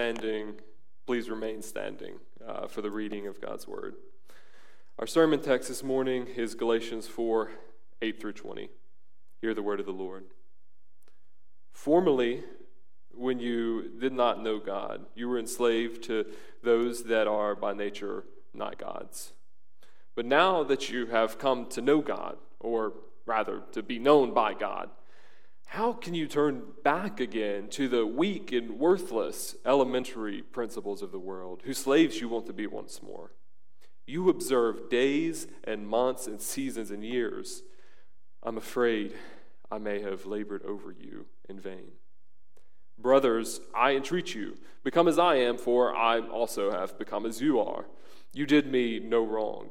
standing, please remain standing uh, for the reading of God's Word. Our sermon text this morning is Galatians 4 8 through 20. Hear the word of the Lord. Formerly, when you did not know God, you were enslaved to those that are by nature not God's. But now that you have come to know God, or rather to be known by God, how can you turn back again to the weak and worthless elementary principles of the world, whose slaves you want to be once more? You observe days and months and seasons and years. I'm afraid I may have labored over you in vain. Brothers, I entreat you, become as I am, for I also have become as you are. You did me no wrong.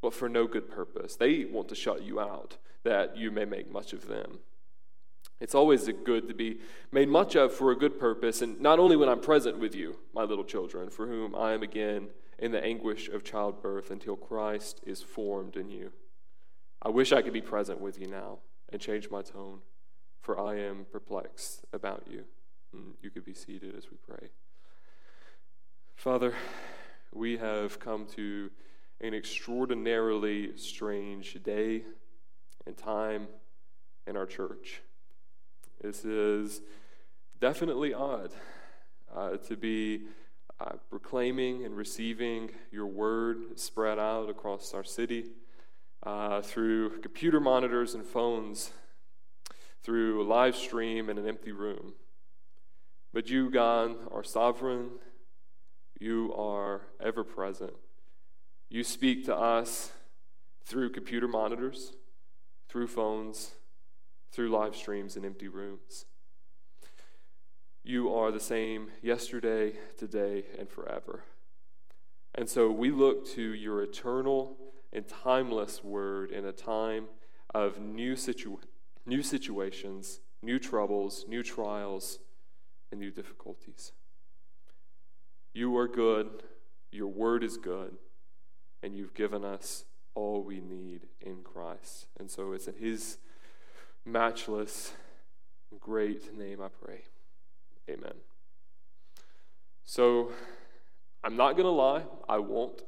but for no good purpose. They want to shut you out that you may make much of them. It's always good to be made much of for a good purpose, and not only when I'm present with you, my little children, for whom I am again in the anguish of childbirth until Christ is formed in you. I wish I could be present with you now and change my tone, for I am perplexed about you. And you could be seated as we pray. Father, we have come to an extraordinarily strange day and time in our church. This is definitely odd uh, to be uh, proclaiming and receiving your word spread out across our city uh, through computer monitors and phones, through a live stream in an empty room. But you, God, are sovereign. You are ever present. You speak to us through computer monitors, through phones, through live streams in empty rooms. You are the same yesterday, today, and forever. And so we look to your eternal and timeless word in a time of new, situ- new situations, new troubles, new trials, and new difficulties. You are good. Your word is good and you've given us all we need in Christ. And so it's in His matchless, great name I pray. Amen. So I'm not going to lie, I won't.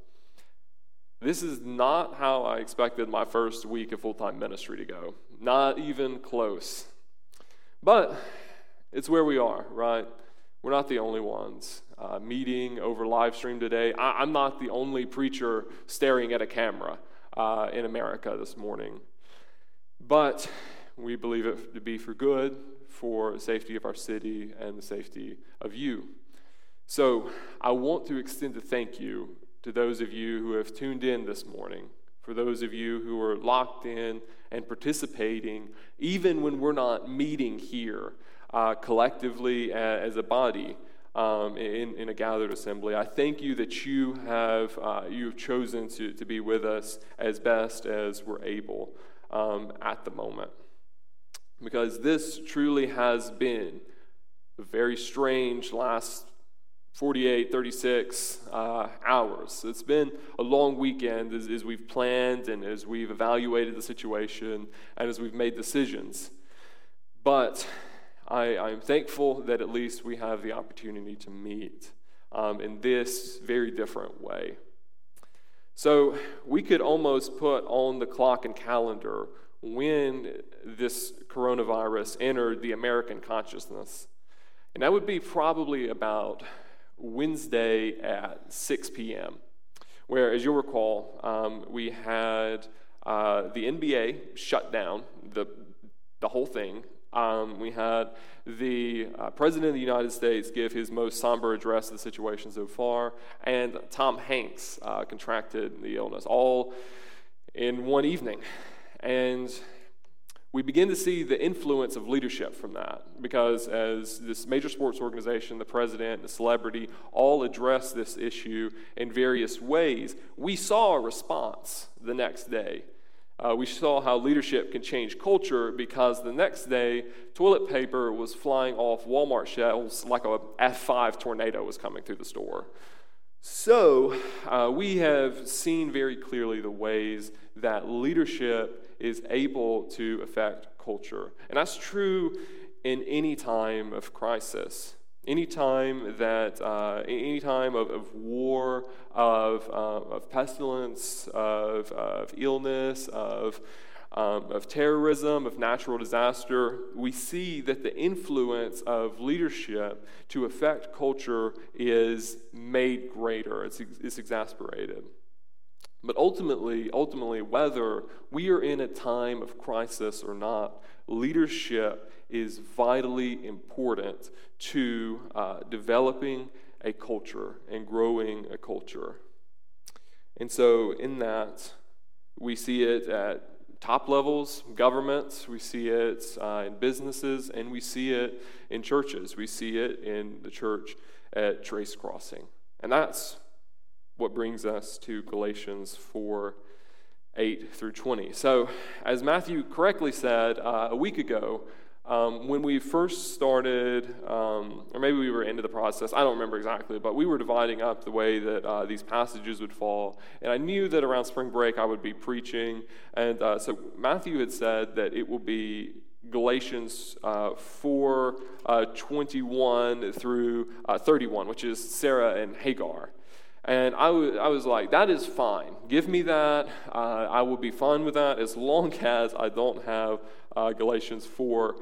This is not how I expected my first week of full time ministry to go. Not even close. But it's where we are, right? We're not the only ones. Uh, meeting over live stream today. I, am not the only preacher staring at a camera uh, in America this morning. But we believe it to be for good, for the safety of our city and the safety of you. So I want to extend a thank you to those of you who have tuned in this morning, for those of you who are locked in and participating, even when we're not meeting here uh, collectively as a body um, in, in a gathered assembly. I thank you that you have, uh, you have chosen to, to be with us as best as we're able um, at the moment. Because this truly has been a very strange last 48, 36 uh, hours. It's been a long weekend as, as, we've planned and as we've evaluated the situation and as we've made decisions. But I, I'm thankful that at least we have the opportunity to meet um, in this very different way. So we could almost put on the clock and calendar when this coronavirus entered the American consciousness. And that would be probably about Wednesday at 6 p.m., where, as you'll recall, um, we had uh, the NBA shut down, the, the whole thing, um, we had the uh, President of the United States give his most somber address of the situation so far, and Tom Hanks uh, contracted the illness all in one evening. And we begin to see the influence of leadership from that because as this major sports organization, the president, the celebrity all address this issue in various ways, we saw a response the next day. Uh, we saw how leadership can change culture because the next day, toilet paper was flying off Walmart shelves like a F5 tornado was coming through the store. So, uh, we have seen very clearly the ways that leadership is able to affect culture. And that's true in any time of crisis. Any time that, uh, any time of, of war, of, uh, of pestilence, of, of illness, of, um, of terrorism, of natural disaster, we see that the influence of leadership to affect culture is made greater, it's, it's exasperated. But ultimately, ultimately, whether we are in a time of crisis or not, leadership is vitally important to uh, developing a culture and growing a culture. And so, in that, we see it at top levels, governments, we see it uh, in businesses, and we see it in churches. We see it in the church at Trace Crossing. And that's what brings us to Galatians 4 8 through 20. So, as Matthew correctly said uh, a week ago, um, when we first started, um, or maybe we were into the process, I don't remember exactly, but we were dividing up the way that uh, these passages would fall. And I knew that around spring break I would be preaching. And uh, so Matthew had said that it will be Galatians uh, 4 uh, 21 through uh, 31, which is Sarah and Hagar. And I, w- I was like, that is fine. Give me that. Uh, I will be fine with that as long as I don't have uh, Galatians 4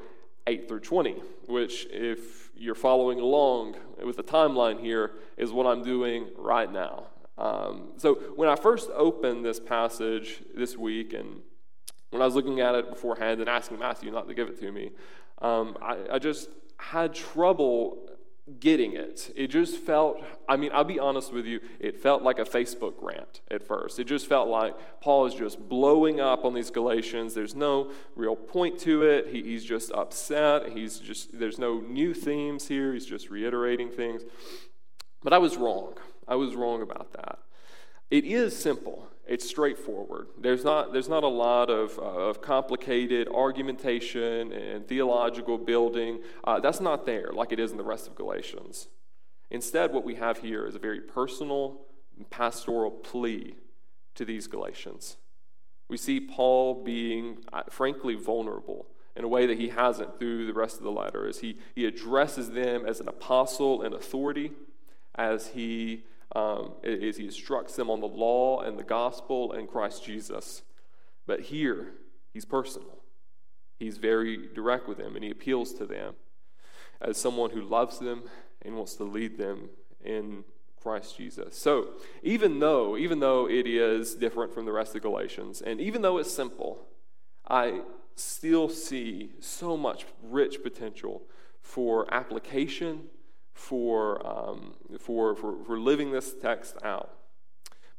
8 through 20, which, if you're following along with the timeline here, is what I'm doing right now. Um, so when I first opened this passage this week, and when I was looking at it beforehand and asking Matthew not to give it to me, um, I, I just had trouble getting it. It just felt, I mean, I'll be honest with you, it felt like a Facebook rant at first. It just felt like Paul is just blowing up on these Galatians. There's no real point to it. He, he's just upset. He's just, there's no new themes here. He's just reiterating things. But I was wrong. I was wrong about that. It is simple. It's straightforward. There's not, there's not a lot of, uh, of complicated argumentation and theological building. Uh, that's not there like it is in the rest of Galatians. Instead, what we have here is a very personal, pastoral plea to these Galatians. We see Paul being, uh, frankly, vulnerable in a way that he hasn't through the rest of the letter, as he, he addresses them as an apostle and authority, as he um, is he instructs them on the law and the gospel and Christ Jesus. But here, he's personal. He's very direct with them, and he appeals to them as someone who loves them and wants to lead them in Christ Jesus. So, even though, even though it is different from the rest of Galatians, and even though it's simple, I still see so much rich potential for application for, um, for, for, for living this text out.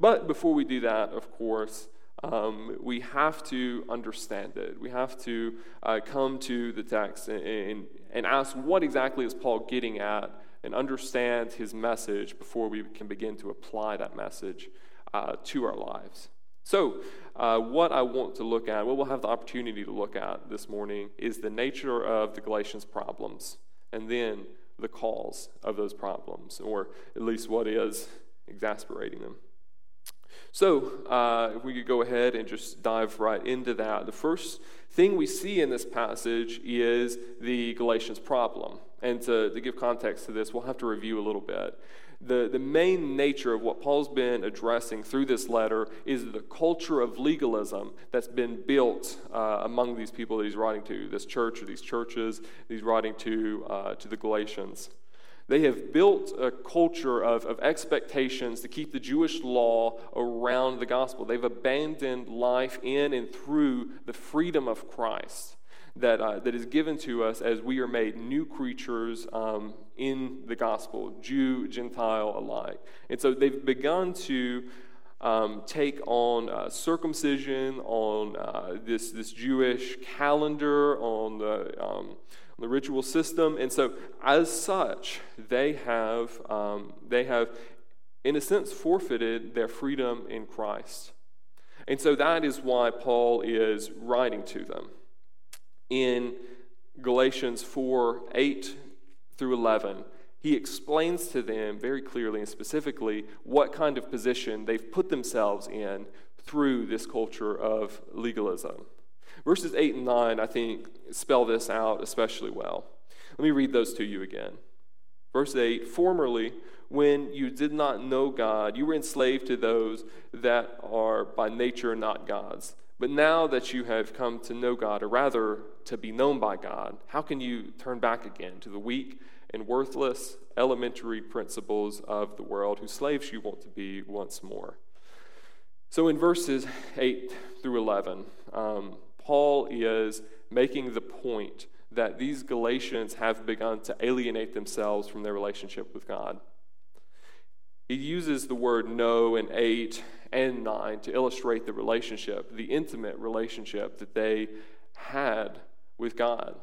But before we do that, of course, um, we have to understand it. We have to uh, come to the text and, and, and, ask what exactly is Paul getting at and understand his message before we can begin to apply that message uh, to our lives. So, uh, what I want to look at, what we'll have the opportunity to look at this morning, is the nature of the Galatians' problems. And then the cause of those problems, or at least what is exasperating them. So, uh, if we could go ahead and just dive right into that. The first thing we see in this passage is the Galatians problem. And to, to give context to this, we'll have to review a little bit the, the main nature of what Paul's been addressing through this letter is the culture of legalism that's been built uh, among these people that he's writing to, this church or these churches he's writing to, uh, to the Galatians. They have built a culture of, of expectations to keep the Jewish law around the gospel. They've abandoned life in and through the freedom of Christ that, uh, that is given to us as we are made new creatures um, in the gospel, Jew, Gentile alike. And so they've begun to um, take on uh, circumcision, on uh, this, this Jewish calendar, on the, um, the ritual system. And so, as such, they have, um, they have, in a sense, forfeited their freedom in Christ. And so, that is why Paul is writing to them. In Galatians 4 8 through 11, he explains to them very clearly and specifically what kind of position they've put themselves in through this culture of legalism. Verses 8 and 9, I think, spell this out especially well. Let me read those to you again. Verse 8 Formerly, when you did not know God, you were enslaved to those that are by nature not God's. But now that you have come to know God, or rather to be known by God, how can you turn back again to the weak and worthless elementary principles of the world, whose slaves you want to be once more. So in verses 8 through 11, um, Paul is making the point that these Galatians have begun to alienate themselves from their relationship with God. He uses the word know and 8 and 9 to illustrate the relationship, the intimate relationship that they had with God.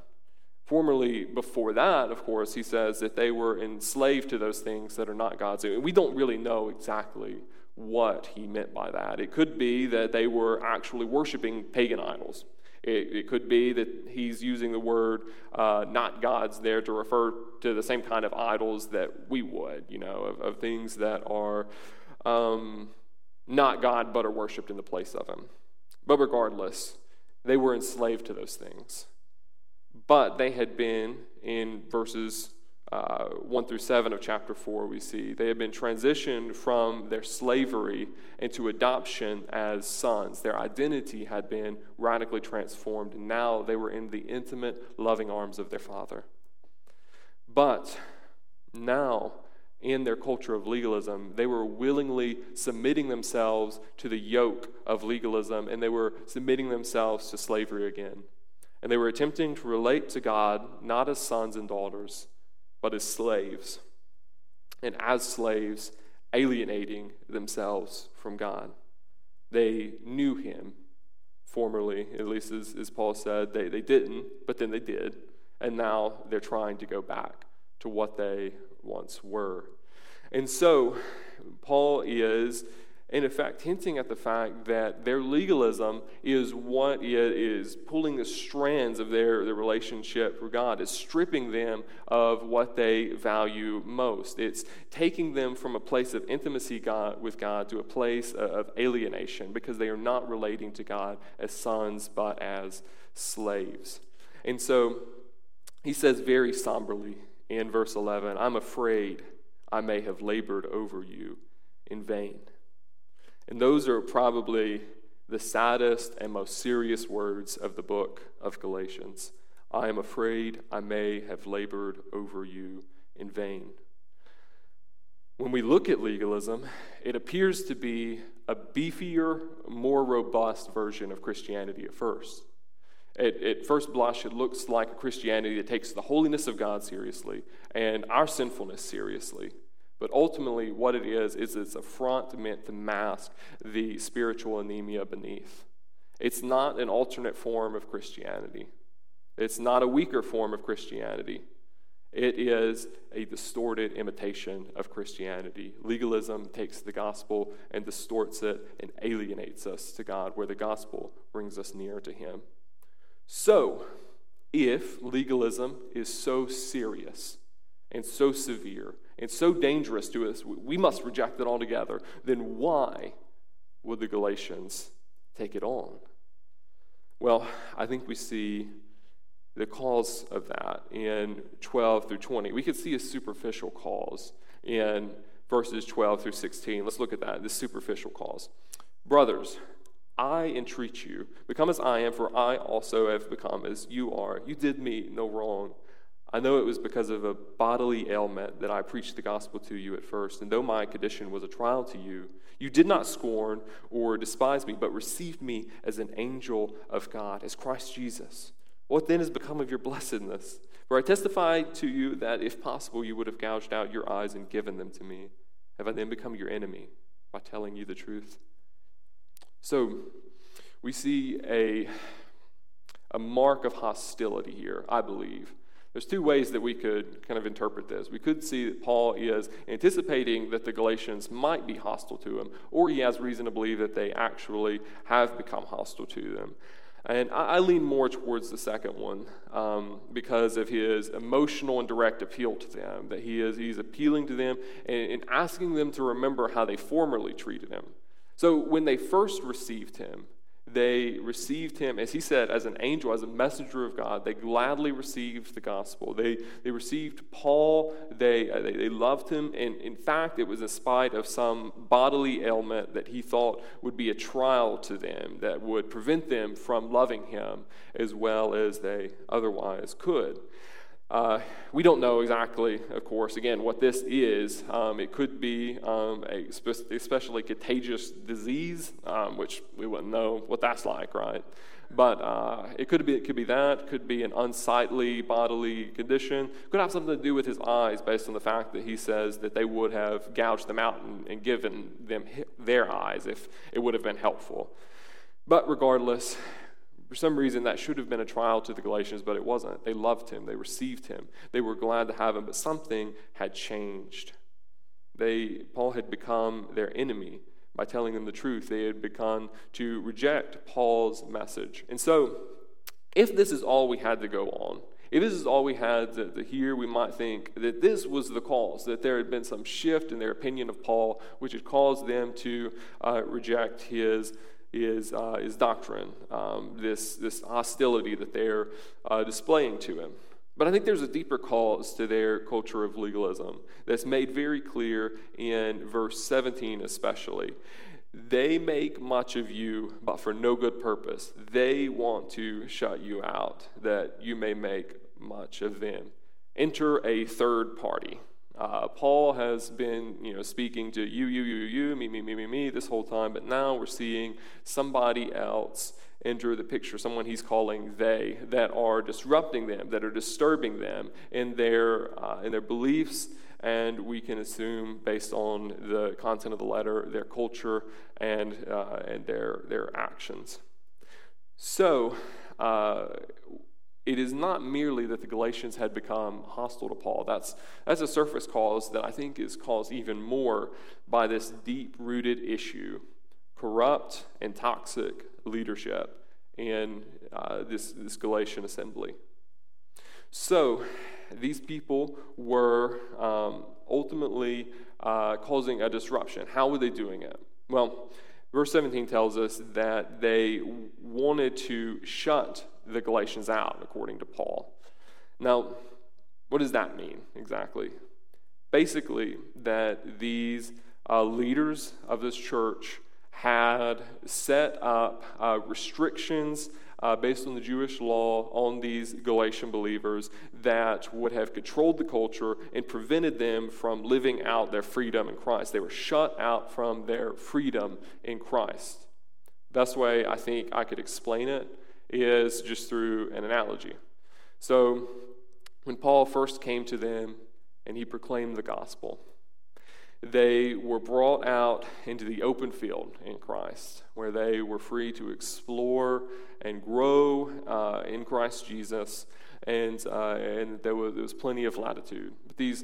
Formerly, before that, of course, he says that they were enslaved to those things that are not God's. We don't really know exactly what he meant by that. It could be that they were actually worshiping pagan idols. It, it could be that he's using the word uh, not gods there to refer to the same kind of idols that we would, you know, of, of things that are um, not God but are worshiped in the place of him. But regardless, they were enslaved to those things. But they had been, in verses uh, 1 through 7 of chapter 4, we see, they had been transitioned from their slavery into adoption as sons. Their identity had been radically transformed, and now they were in the intimate, loving arms of their father. But now, in their culture of legalism, they were willingly submitting themselves to the yoke of legalism, and they were submitting themselves to slavery again. And they were attempting to relate to God not as sons and daughters, but as slaves. And as slaves, alienating themselves from God. They knew him formerly, at least as, as Paul said. They, they didn't, but then they did. And now they're trying to go back to what they once were. And so, Paul is in effect hinting at the fact that their legalism is what is pulling the strands of their, their relationship with God. It's stripping them of what they value most. It's taking them from a place of intimacy God, with God to a place of alienation because they are not relating to God as sons but as slaves. And so he says very somberly in verse 11, I'm afraid I may have labored over you in vain. And those are probably the saddest and most serious words of the book of Galatians. I am afraid I may have labored over you in vain. When we look at legalism, it appears to be a beefier, more robust version of Christianity at first. At, at, first blush, it looks like a Christianity that takes the holiness of God seriously and our sinfulness seriously. But ultimately, what it is, is it's a front meant to mask the spiritual anemia beneath. It's not an alternate form of Christianity, it's not a weaker form of Christianity. It is a distorted imitation of Christianity. Legalism takes the gospel and distorts it and alienates us to God, where the gospel brings us near to Him. So, if legalism is so serious and so severe and so dangerous to us, we must reject it altogether, then why would the Galatians take it on? Well, I think we see the cause of that in 12 through 20. We could see a superficial cause in verses 12 through 16. Let's look at that, the superficial cause. Brothers, I entreat you, become as I am, for I also have become as you are. You did me no wrong. I know it was because of a bodily ailment that I preached the gospel to you at first, and though my condition was a trial to you, you did not scorn or despise me, but received me as an angel of God, as Christ Jesus. What then has become of your blessedness? For I testify to you that if possible, you would have gouged out your eyes and given them to me. Have I then become your enemy? by telling you the truth. So we see a, a mark of hostility here, I believe. There's two ways that we could kind of interpret this. We could see that Paul is anticipating that the Galatians might be hostile to him, or he has reason to believe that they actually have become hostile to them. And I, I lean more towards the second one um, because of his emotional and direct appeal to them, that he is he's appealing to them and, and asking them to remember how they formerly treated him. So when they first received him, they received him, as he said, as an angel, as a messenger of God. They gladly received the gospel. They, they received Paul. They, uh, they, they loved him. And in fact, it was in spite of some bodily ailment that he thought would be a trial to them that would prevent them from loving him as well as they otherwise could. Uh, we don't know exactly, of course, again, what this is. Um, it could be um, a spe- especially contagious disease, um, which we wouldn't know what that's like, right? But uh, it could be it could be that, could be an unsightly bodily condition, could have something to do with his eyes, based on the fact that he says that they would have gouged them out and, and given them their eyes if it would have been helpful. But regardless, for some reason, that should have been a trial to the Galatians, but it wasn't. They loved him, they received him, they were glad to have him, but something had changed. They, Paul had become their enemy by telling them the truth. They had begun to reject Paul's message. And so, if this is all we had to go on, if this is all we had to, to, hear, we might think that this was the cause, that there had been some shift in their opinion of Paul, which had caused them to uh, reject his is, uh, is doctrine, um, this, this hostility that they're uh, displaying to him. But I think there's a deeper cause to their culture of legalism that's made very clear in verse 17, especially. They make much of you, but for no good purpose. They want to shut you out, that you may make much of them. Enter a third party. Uh, Paul has been, you know, speaking to you, you, you, you, me, me, me, me, me this whole time, but now we're seeing somebody else enter the picture, someone he's calling they, that are disrupting them, that are disturbing them in their, uh, in their beliefs, and we can assume, based on the content of the letter, their culture and, uh, and their, their actions. So, uh, it is not merely that the Galatians had become hostile to Paul. That's, that's a surface cause that I think is caused even more by this deep rooted issue corrupt and toxic leadership in uh, this, this Galatian assembly. So, these people were um, ultimately uh, causing a disruption. How were they doing it? Well, verse 17 tells us that they wanted to shut the Galatians out, according to Paul. Now, what does that mean exactly? Basically, that these uh, leaders of this church had set up uh, restrictions uh, based on the Jewish law on these Galatian believers that would have controlled the culture and prevented them from living out their freedom in Christ. They were shut out from their freedom in Christ. Best way I think I could explain it is just through an analogy. So, when Paul first came to them and he proclaimed the gospel, they were brought out into the open field in Christ, where they were free to explore and grow uh, in Christ Jesus, and, uh, and there, was, there was plenty of latitude. But these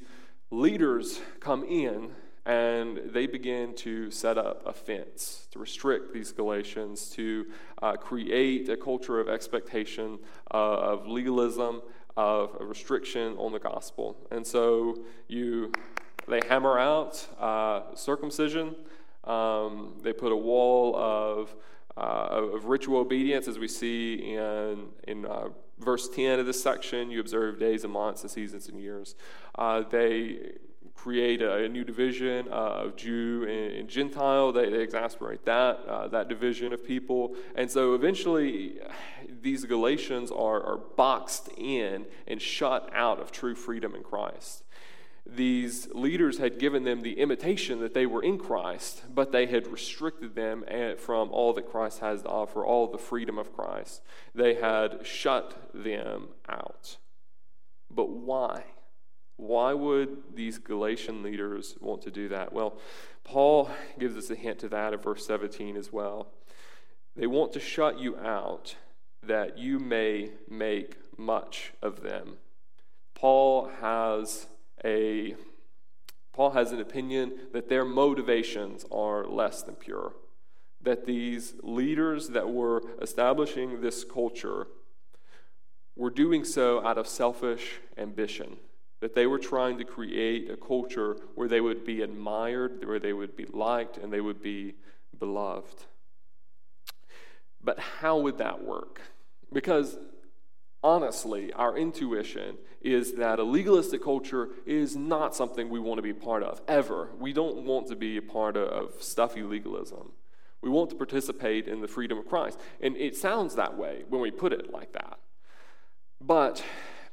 leaders come in and they begin to set up a fence to restrict these Galatians, to uh, create a culture of expectation, uh, of legalism, of a restriction on the gospel. And so you, they hammer out uh, circumcision. Um, they put a wall of, uh, of ritual obedience, as we see in, in uh, verse 10 of this section. You observe days and months and seasons and years. Uh, they create a, a new division uh, of Jew and, and Gentile. They, they, exasperate that, uh, that division of people. And so eventually, these Galatians are, are boxed in and shut out of true freedom in Christ. These leaders had given them the imitation that they were in Christ, but they had restricted them eh, from all that Christ has to offer, all the freedom of Christ. They had shut them out. But why? Why would these Galatian leaders want to do that? Well, Paul gives us a hint to that in verse 17 as well. They want to shut you out that you may make much of them. Paul has a Paul has an opinion that their motivations are less than pure. That these leaders that were establishing this culture were doing so out of selfish ambition. That they were trying to create a culture where they would be admired, where they would be liked, and they would be beloved. But how would that work? Because honestly, our intuition is that a legalistic culture is not something we want to be part of, ever. We don't want to be a part of stuffy legalism. We want to participate in the freedom of Christ. And it sounds that way when we put it like that. But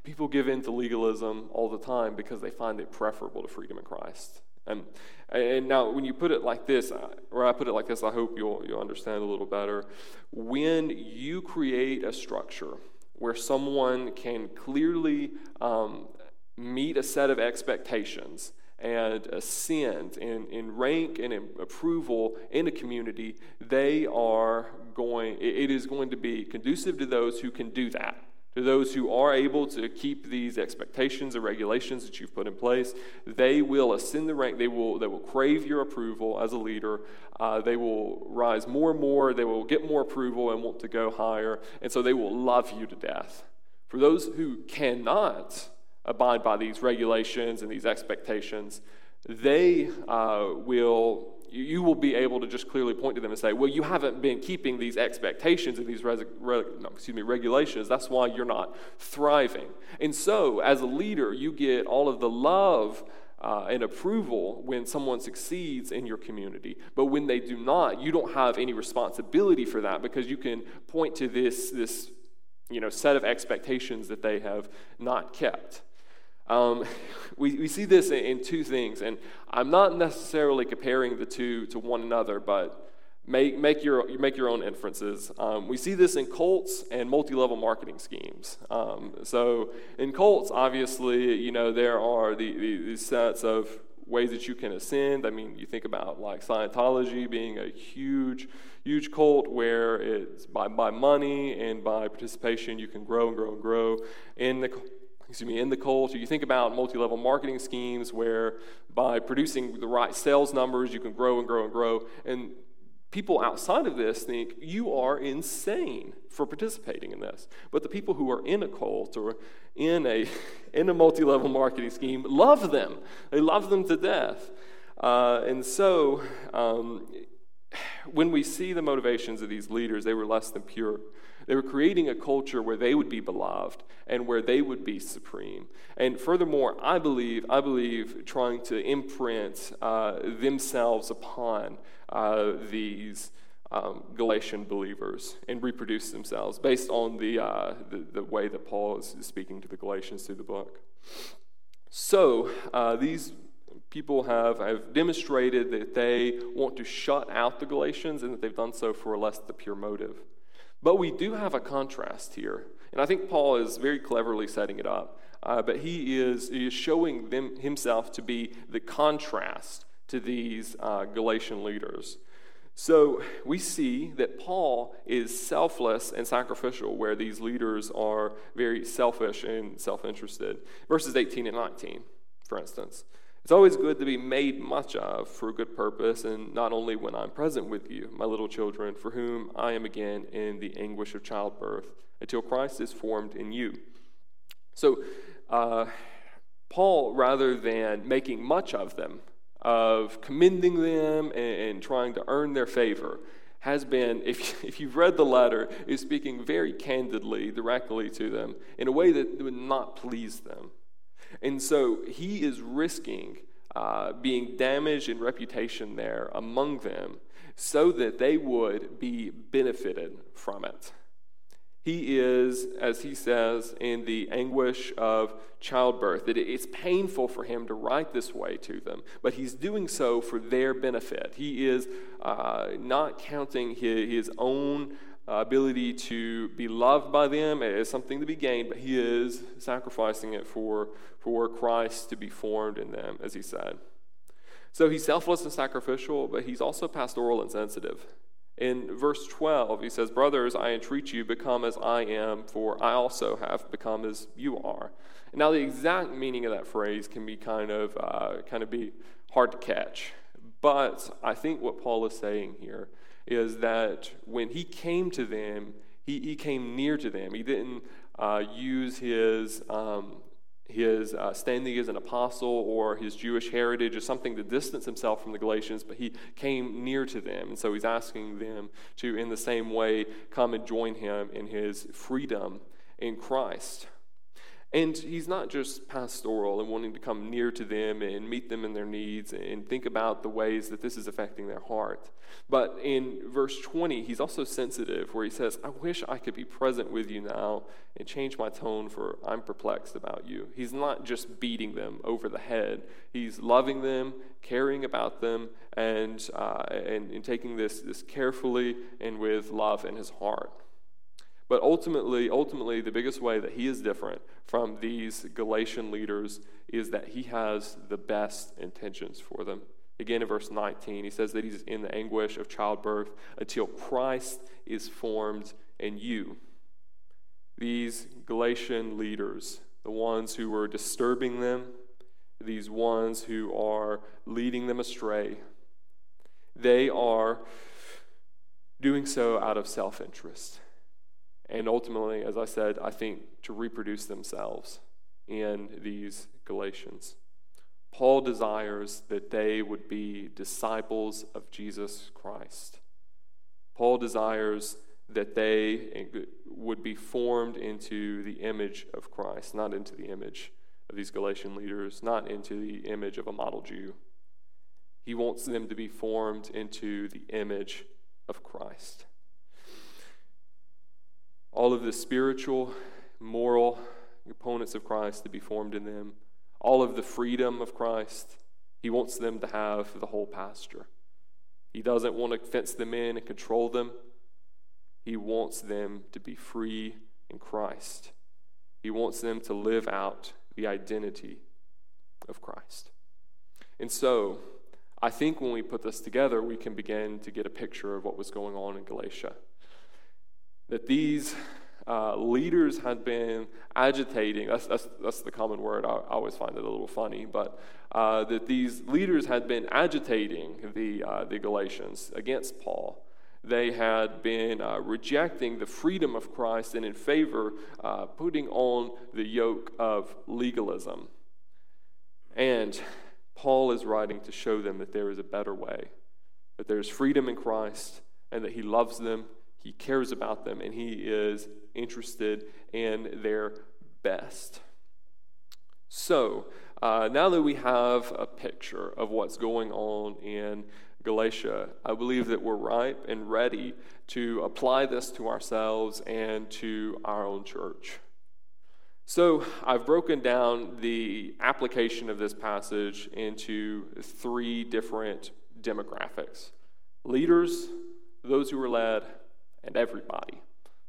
people give in to legalism all the time because they find it preferable to freedom in Christ. And, and now, when you put it like this, uh, or I put it like this, I hope you'll, you'll understand a little better. When you create a structure where someone can clearly um, meet a set of expectations and ascend in, in rank and in approval in a community, they are going, it is going to be conducive to those who can do that to those who are able to keep these expectations and regulations that you've put in place, they will ascend the rank. They will, they will crave your approval as a leader. Uh, they will rise more and more. They will get more approval and want to go higher. And so they will love you to death. For those who cannot abide by these regulations and these expectations, they uh, will you will be able to just clearly point to them and say, well, you haven't been keeping these expectations and these res- re- no, excuse me, regulations. That's why you're not thriving. And so, as a leader, you get all of the love uh, and approval when someone succeeds in your community. But when they do not, you don't have any responsibility for that because you can point to this, this you know, set of expectations that they have not kept. Um, we, we see this in, in, two things, and I'm not necessarily comparing the two to one another, but make, make, your, make your own inferences. Um, we see this in cults and multi level marketing schemes. Um, so, in cults, obviously, you know, there are the, the, these sets of ways that you can ascend. I mean, you think about like Scientology being a huge, huge cult where it's by, by money and by participation you can grow and grow and grow. In the excuse me, in the culture. You think about multi-level marketing schemes where by producing the right sales numbers, you can grow and grow and grow. And people outside of this think you are insane for participating in this. But the people who are in a cult or in a, in a multi-level marketing scheme love them. They love them to death. Uh, and so um, when we see the motivations of these leaders, they were less than pure. They were creating a culture where they would be beloved and where they would be supreme. And furthermore, I believe, I believe trying to imprint uh, themselves upon uh, these um, Galatian believers and reproduce themselves based on the, uh, the, the, way that Paul is speaking to the Galatians through the book. So uh, these people have, have demonstrated that they want to shut out the Galatians and that they've done so for less the pure motive. But we do have a contrast here. And I think Paul is very cleverly setting it up. Uh, but he is, he is showing them, himself to be the contrast to these uh, Galatian leaders. So we see that Paul is selfless and sacrificial, where these leaders are very selfish and self interested. Verses 18 and 19, for instance. It's always good to be made much of for a good purpose, and not only when I'm present with you, my little children, for whom I am again in the anguish of childbirth, until Christ is formed in you. So, uh, Paul, rather than making much of them, of commending them and, and trying to earn their favor, has been, if, if you've read the letter, is speaking very candidly, directly to them in a way that would not please them. And so he is risking uh, being damaged in reputation there among them so that they would be benefited from it. He is, as he says, in the anguish of childbirth, that it's painful for him to write this way to them, but he's doing so for their benefit. He is uh, not counting his, his own ability to be loved by them is something to be gained, but he is sacrificing it for, for Christ to be formed in them, as he said. So he's selfless and sacrificial, but he's also pastoral and sensitive. In verse 12, he says, Brothers, I entreat you, become as I am, for I also have become as you are. Now, the exact meaning of that phrase can be kind of, uh, kind of be hard to catch. But I think what Paul is saying here is that when he came to them, he, he came near to them. He didn't uh, use his, um, his uh, standing as an apostle or his Jewish heritage or something to distance himself from the Galatians, but he came near to them. And so he's asking them to, in the same way, come and join him in his freedom in Christ. And he's not just pastoral and wanting to come near to them and meet them in their needs and think about the ways that this is affecting their heart. But in verse 20, he's also sensitive, where he says, I wish I could be present with you now and change my tone, for I'm perplexed about you. He's not just beating them over the head, he's loving them, caring about them, and, uh, and, and taking this, this carefully and with love in his heart. But ultimately, ultimately, the biggest way that he is different from these Galatian leaders is that he has the best intentions for them. Again, in verse 19, he says that he's in the anguish of childbirth until Christ is formed in you. These Galatian leaders, the ones who were disturbing them, these ones who are leading them astray, they are doing so out of self interest and ultimately, as I said, I think to reproduce themselves in these Galatians. Paul desires that they would be disciples of Jesus Christ. Paul desires that they would be formed into the image of Christ, not into the image of these Galatian leaders, not into the image of a model Jew. He wants them to be formed into the image of Christ all of the spiritual, moral components of Christ to be formed in them, all of the freedom of Christ. He wants them to have the whole pasture. He doesn't want to fence them in and control them. He wants them to be free in Christ. He wants them to live out the identity of Christ. And so, I think when we put this together, we can begin to get a picture of what was going on in Galatia that these uh, leaders had been agitating. That's, that's, that's the common word. I, I always find it a little funny, but uh, that these leaders had been agitating the, uh, the Galatians against Paul. They had been uh, rejecting the freedom of Christ and in favor uh, putting on the yoke of legalism. And Paul is writing to show them that there is a better way, that there's freedom in Christ, and that he loves them he cares about them and he is interested in their best. So, uh, now that we have a picture of what's going on in Galatia, I believe that we're ripe and ready to apply this to ourselves and to our own church. So, I've broken down the application of this passage into three different demographics leaders, those who are led, and everybody.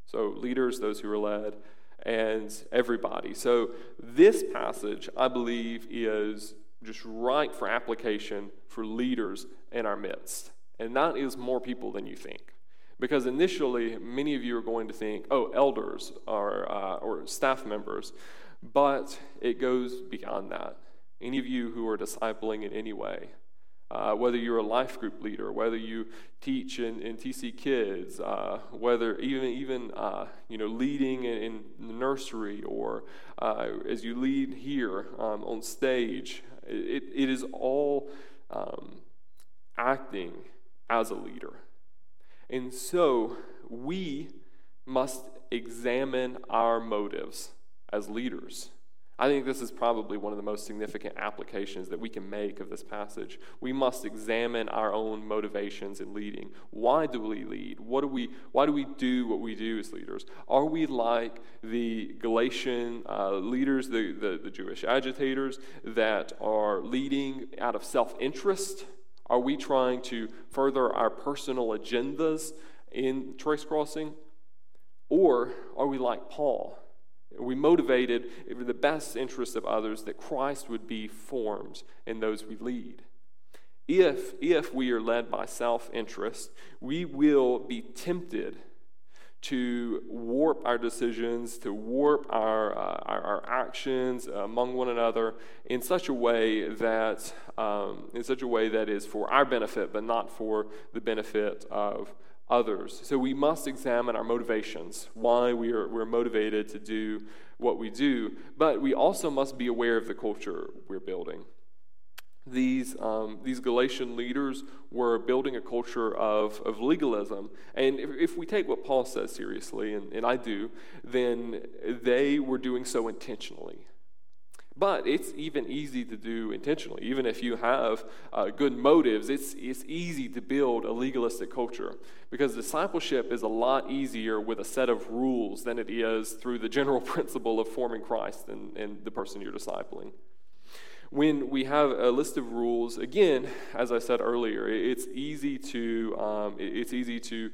So, leaders, those who are led, and everybody. So, this passage, I believe, is just right for application for leaders in our midst. And that is more people than you think. Because initially, many of you are going to think, oh, elders or, uh, or staff members. But it goes beyond that. Any of you who are discipling in any way, uh, whether you're a life group leader, whether you teach in, in TC Kids, uh, whether even even uh, you know leading in, in the nursery or uh, as you lead here um, on stage, it, it is all um, acting as a leader, and so we must examine our motives as leaders. I think this is probably one of the most significant applications that we can make of this passage. We must examine our own motivations in leading. Why do we lead? What do we, why do we do what we do as leaders? Are we like the Galatian uh, leaders, the, the, the Jewish agitators that are leading out of self interest? Are we trying to further our personal agendas in Trace Crossing? Or are we like Paul? Are we motivated in the best interest of others that Christ would be formed in those we lead? If, if we are led by self interest, we will be tempted to warp our decisions, to warp our, uh, our, our, actions among one another in such a way that um, in such a way that is for our benefit, but not for the benefit of others. So we must examine our motivations, why we are we're motivated to do what we do, but we also must be aware of the culture we're building these, um, these Galatian leaders were building a culture of, of legalism. And if, if we take what Paul says seriously, and, and I do, then they were doing so intentionally. But it's even easy to do intentionally. Even if you have uh, good motives, it's, it's easy to build a legalistic culture because discipleship is a lot easier with a set of rules than it is through the general principle of forming Christ and, and the person you're discipling when we have a list of rules, again, as I said earlier, it's easy to um, it's easy to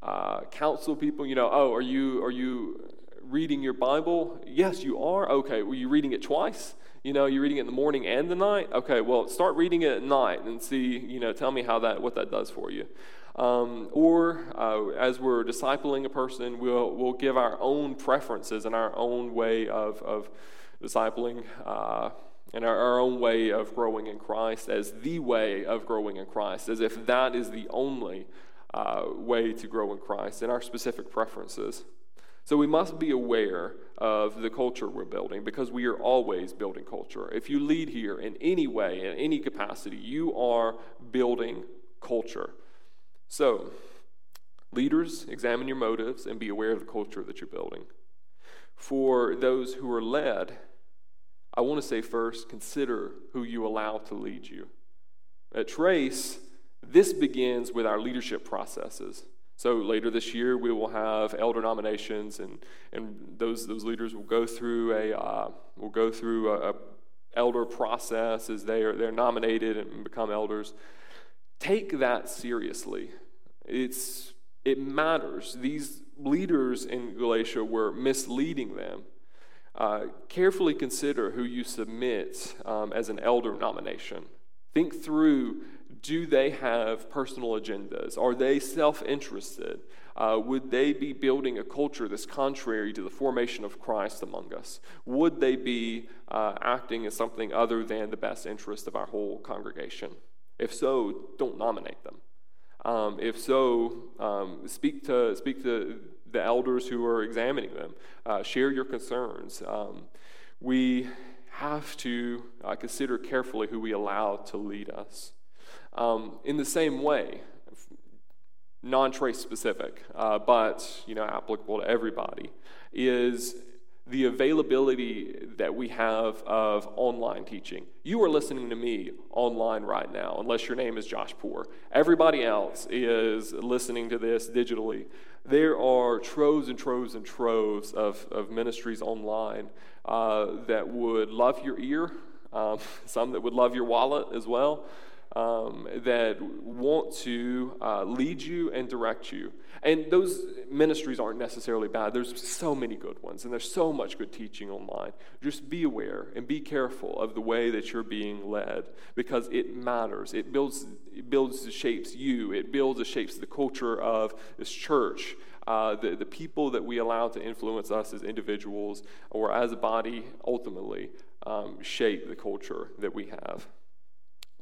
uh, counsel people. You know, oh, are you are you reading your Bible? Yes, you are. Okay, were you reading it twice? You know, you're reading it in the morning and the night. Okay, well, start reading it at night and see. You know, tell me how that what that does for you. Um, or uh, as we're discipling a person, we'll we'll give our own preferences and our own way of of discipling. Uh, and our, our, own way of growing in Christ as the way of growing in Christ, as if that is the only uh, way to grow in Christ and our specific preferences. So we must be aware of the culture we're building because we are always building culture. If you lead here in any way, in any capacity, you are building culture. So, leaders, examine your motives and be aware of the culture that you're building. For those who are led, I want to say first, consider who you allow to lead you. At Trace, this begins with our leadership processes. So later this year, we will have elder nominations, and, and those, those leaders will go through a uh, will go through a, a elder process as they are they're nominated and become elders. Take that seriously. It's it matters. These leaders in Galatia were misleading them. Uh, carefully consider who you submit um, as an elder nomination. Think through do they have personal agendas? Are they self interested? Uh, would they be building a culture that's contrary to the formation of Christ among us? Would they be uh, acting as something other than the best interest of our whole congregation? If so, don't nominate them. Um, if so, um, speak to speak to the elders who are examining them. Uh, share your concerns. Um, we have to uh, consider carefully who we allow to lead us. Um, in the same way, non-trace specific, uh, but you know applicable to everybody, is the availability that we have of online teaching. You are listening to me online right now, unless your name is Josh Poor. Everybody else is listening to this digitally. There are troves and troves and troves of, of ministries online uh, that would love your ear, um, some that would love your wallet as well um, that want to uh, lead you and direct you. And those ministries aren't necessarily bad. There's so many good ones, and there's so much good teaching online. Just be aware and be careful of the way that you're being led because it matters. It builds, it builds, shapes you, it builds, and shapes the culture of this church. Uh, the, the people that we allow to influence us as individuals or as a body ultimately um, shape the culture that we have.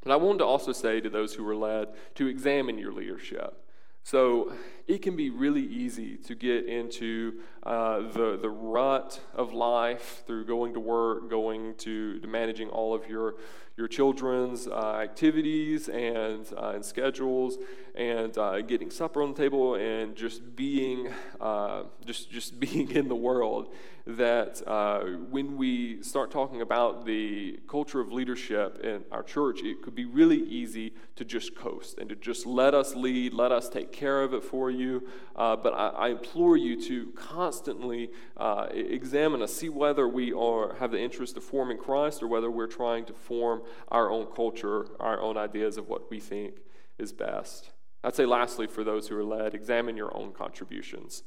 But I wanted to also say to those who were led to examine your leadership. So it can be really easy to get into uh, the, the rut of life through going to work, going to, to managing all of your, your children's uh, activities and, uh, and schedules, and uh, getting supper on the table, and just being, uh, just, just being in the world that uh, when we start talking about the culture of leadership in our church, it could be really easy to just coast and to just let us lead, let us take care of it for you. Uh, but I, I, implore you to constantly uh, examine us, see whether we are have the interest of forming Christ or whether we're trying to form our own culture, our own ideas of what we think is best. I'd say, lastly, for those who are led, examine your own contributions.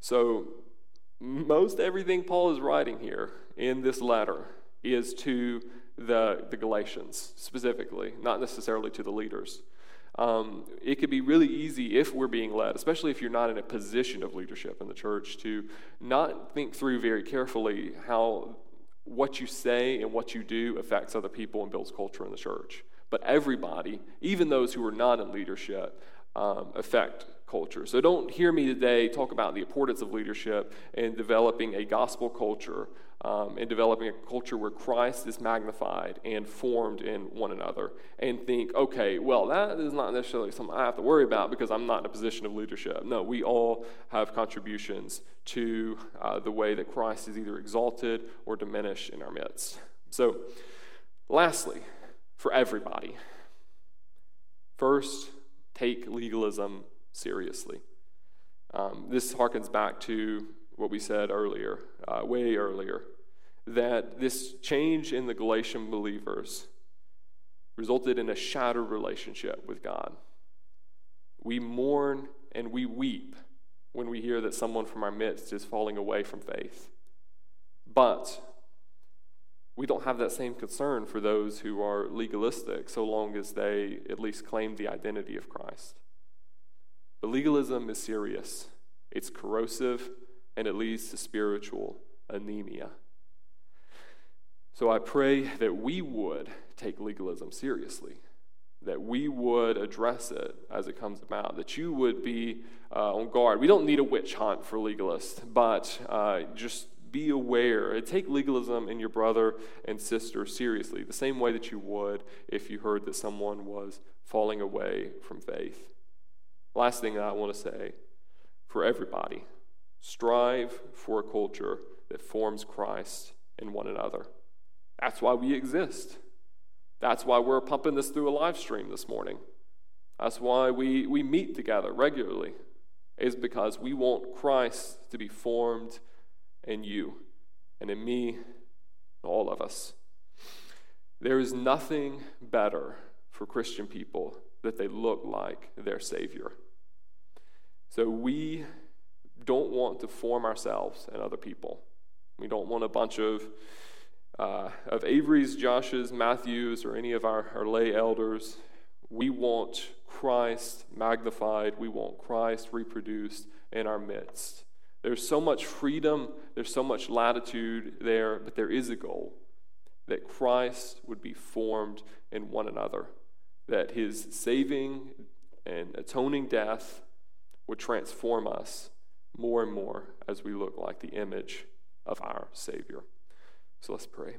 So, most everything Paul is writing here in this letter is to the, the Galatians specifically, not necessarily to the leaders. Um, it could be really easy if we're being led, especially if you're not in a position of leadership in the church, to not think through very carefully how what you say and what you do affects other people and builds culture in the church. But everybody, even those who are not in leadership, um, affect culture. So don't hear me today talk about the importance of leadership and developing a gospel culture um, and developing a culture where Christ is magnified and formed in one another and think, okay, well, that is not necessarily something I have to worry about because I'm not in a position of leadership. No, we all have contributions to uh, the way that Christ is either exalted or diminished in our midst. So, lastly, for everybody, first, take legalism seriously. Um, this harkens back to what we said earlier, uh, way earlier, that this change in the Galatian believers resulted in a shattered relationship with God. We mourn and we weep when we hear that someone from our midst is falling away from faith. But we don't have that same concern for those who are legalistic so long as they at least claim the identity of Christ. But legalism is serious, it's corrosive, and it leads to spiritual anemia. So I pray that we would take legalism seriously, that we would address it as it comes about, that you would be uh, on guard. We don't need a witch hunt for legalists, but uh, just be aware take legalism in your brother and sister seriously, the same way that you would if you heard that someone was falling away from faith. Last thing I want to say for everybody strive for a culture that forms Christ in one another. That's why we exist. That's why we're pumping this through a live stream this morning. That's why we, we meet together regularly, is because we want Christ to be formed in you and in me, all of us. There is nothing better for Christian people that they look like their Savior. So we don't want to form ourselves and other people. We don't want a bunch of uh, of Avery's, Josh's, Matthew's, or any of our, our lay elders. We want Christ magnified. We want Christ reproduced in our midst. There's so much freedom, there's so much latitude there, but there is a goal that Christ would be formed in one another, that his saving and atoning death would transform us more and more as we look like the image of our Savior. So let's pray.